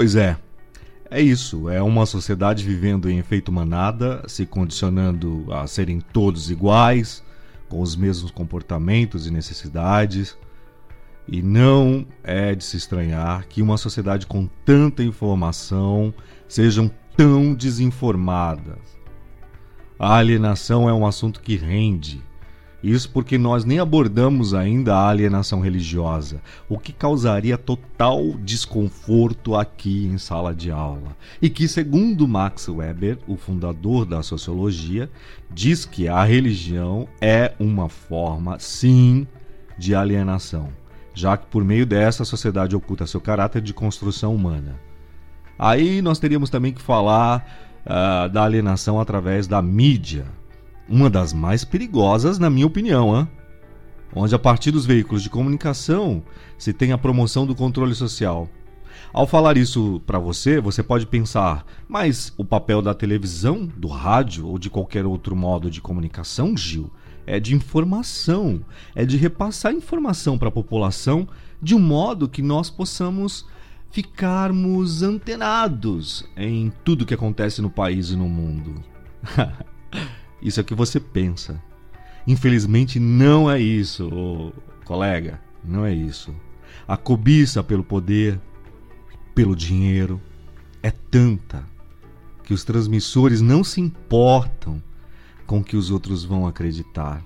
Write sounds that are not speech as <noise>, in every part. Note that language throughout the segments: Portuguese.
Pois é. É isso, é uma sociedade vivendo em efeito manada, se condicionando a serem todos iguais, com os mesmos comportamentos e necessidades. E não é de se estranhar que uma sociedade com tanta informação sejam tão desinformadas. A alienação é um assunto que rende, isso porque nós nem abordamos ainda a alienação religiosa, o que causaria total desconforto aqui em sala de aula. E que, segundo Max Weber, o fundador da sociologia, diz que a religião é uma forma, sim, de alienação, já que por meio dessa a sociedade oculta seu caráter de construção humana. Aí nós teríamos também que falar uh, da alienação através da mídia uma das mais perigosas, na minha opinião, hein? onde a partir dos veículos de comunicação se tem a promoção do controle social. Ao falar isso para você, você pode pensar, mas o papel da televisão, do rádio ou de qualquer outro modo de comunicação, Gil, é de informação, é de repassar informação para a população de um modo que nós possamos ficarmos antenados em tudo que acontece no país e no mundo. <laughs> Isso é o que você pensa. Infelizmente não é isso, colega, não é isso. A cobiça pelo poder, pelo dinheiro, é tanta que os transmissores não se importam com que os outros vão acreditar.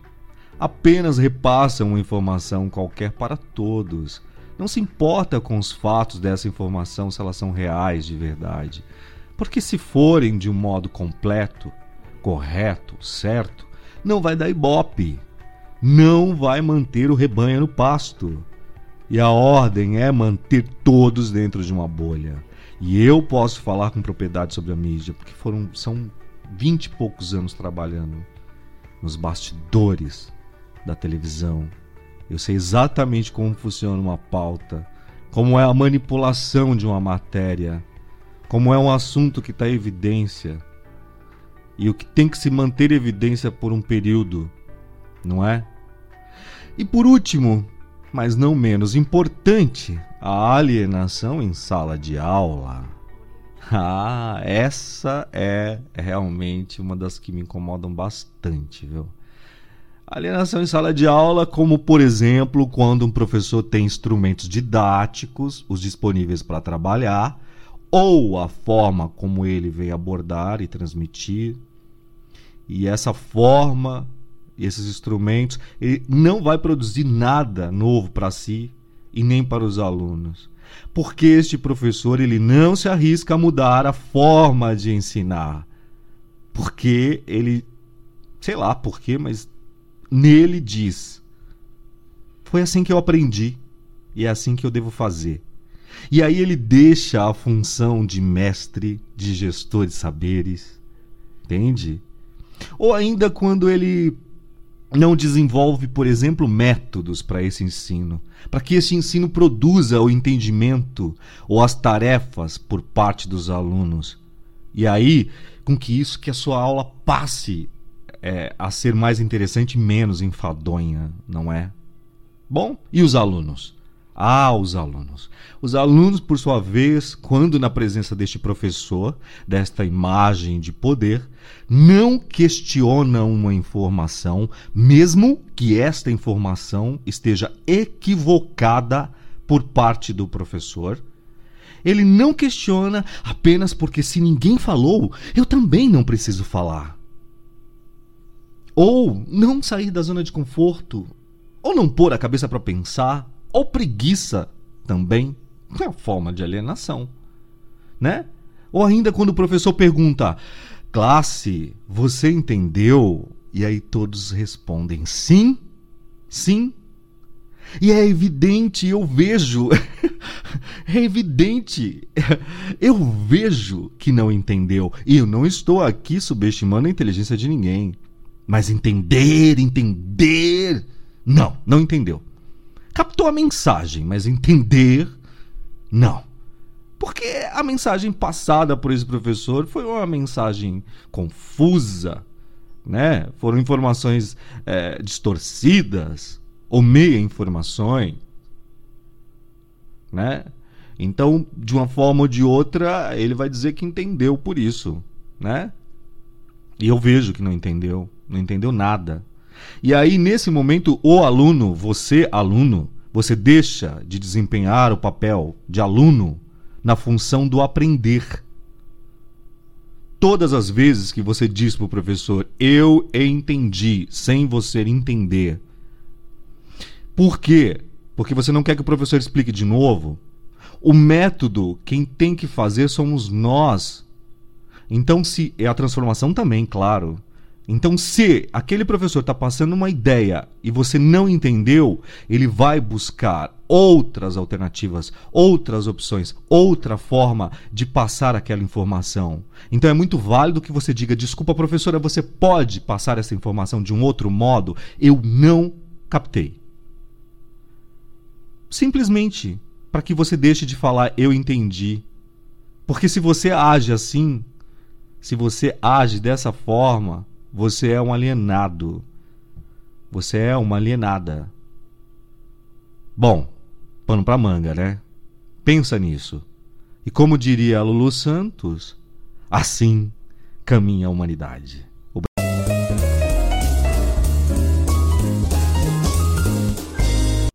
Apenas repassam uma informação qualquer para todos. Não se importa com os fatos dessa informação se elas são reais de verdade. Porque se forem de um modo completo, correto, certo, não vai dar ibope, não vai manter o rebanho no pasto. E a ordem é manter todos dentro de uma bolha. E eu posso falar com propriedade sobre a mídia, porque foram são vinte e poucos anos trabalhando nos bastidores da televisão. Eu sei exatamente como funciona uma pauta, como é a manipulação de uma matéria, como é um assunto que está em evidência e o que tem que se manter evidência por um período, não é? E por último, mas não menos importante, a alienação em sala de aula. Ah, essa é realmente uma das que me incomodam bastante, viu? Alienação em sala de aula, como por exemplo, quando um professor tem instrumentos didáticos, os disponíveis para trabalhar, ou a forma como ele vem abordar e transmitir. E essa forma, esses instrumentos, ele não vai produzir nada novo para si e nem para os alunos. Porque este professor ele não se arrisca a mudar a forma de ensinar. Porque ele, sei lá por quê, mas nele diz: Foi assim que eu aprendi e é assim que eu devo fazer. E aí ele deixa a função de mestre, de gestor de saberes, entende? Ou ainda quando ele não desenvolve, por exemplo, métodos para esse ensino, para que esse ensino produza o entendimento ou as tarefas por parte dos alunos. E aí, com que isso que a sua aula passe é, a ser mais interessante e menos enfadonha, não é? Bom, e os alunos? Ah, os alunos. Os alunos, por sua vez, quando na presença deste professor, desta imagem de poder, não questionam uma informação, mesmo que esta informação esteja equivocada por parte do professor. Ele não questiona apenas porque, se ninguém falou, eu também não preciso falar. Ou não sair da zona de conforto, ou não pôr a cabeça para pensar ou preguiça também é uma forma de alienação, né? Ou ainda quando o professor pergunta: "Classe, você entendeu?" E aí todos respondem: "Sim, sim." E é evidente, eu vejo, <laughs> é evidente, eu vejo que não entendeu. E eu não estou aqui subestimando a inteligência de ninguém. Mas entender, entender. Não, não entendeu captou a mensagem, mas entender, não. Porque a mensagem passada por esse professor foi uma mensagem confusa, né? Foram informações é, distorcidas ou meia informações, né? Então, de uma forma ou de outra, ele vai dizer que entendeu por isso, né? E eu vejo que não entendeu, não entendeu nada. E aí, nesse momento, o aluno, você, aluno, você deixa de desempenhar o papel de aluno na função do aprender. Todas as vezes que você diz para o professor, eu entendi, sem você entender. Por quê? Porque você não quer que o professor explique de novo? O método, quem tem que fazer somos nós. Então, se é a transformação também, claro. Então, se aquele professor está passando uma ideia e você não entendeu, ele vai buscar outras alternativas, outras opções, outra forma de passar aquela informação. Então, é muito válido que você diga: desculpa, professora, você pode passar essa informação de um outro modo? Eu não captei. Simplesmente para que você deixe de falar eu entendi. Porque se você age assim, se você age dessa forma, você é um alienado. Você é uma alienada. Bom, pano para manga, né? Pensa nisso. E como diria Lulu Santos, assim caminha a humanidade.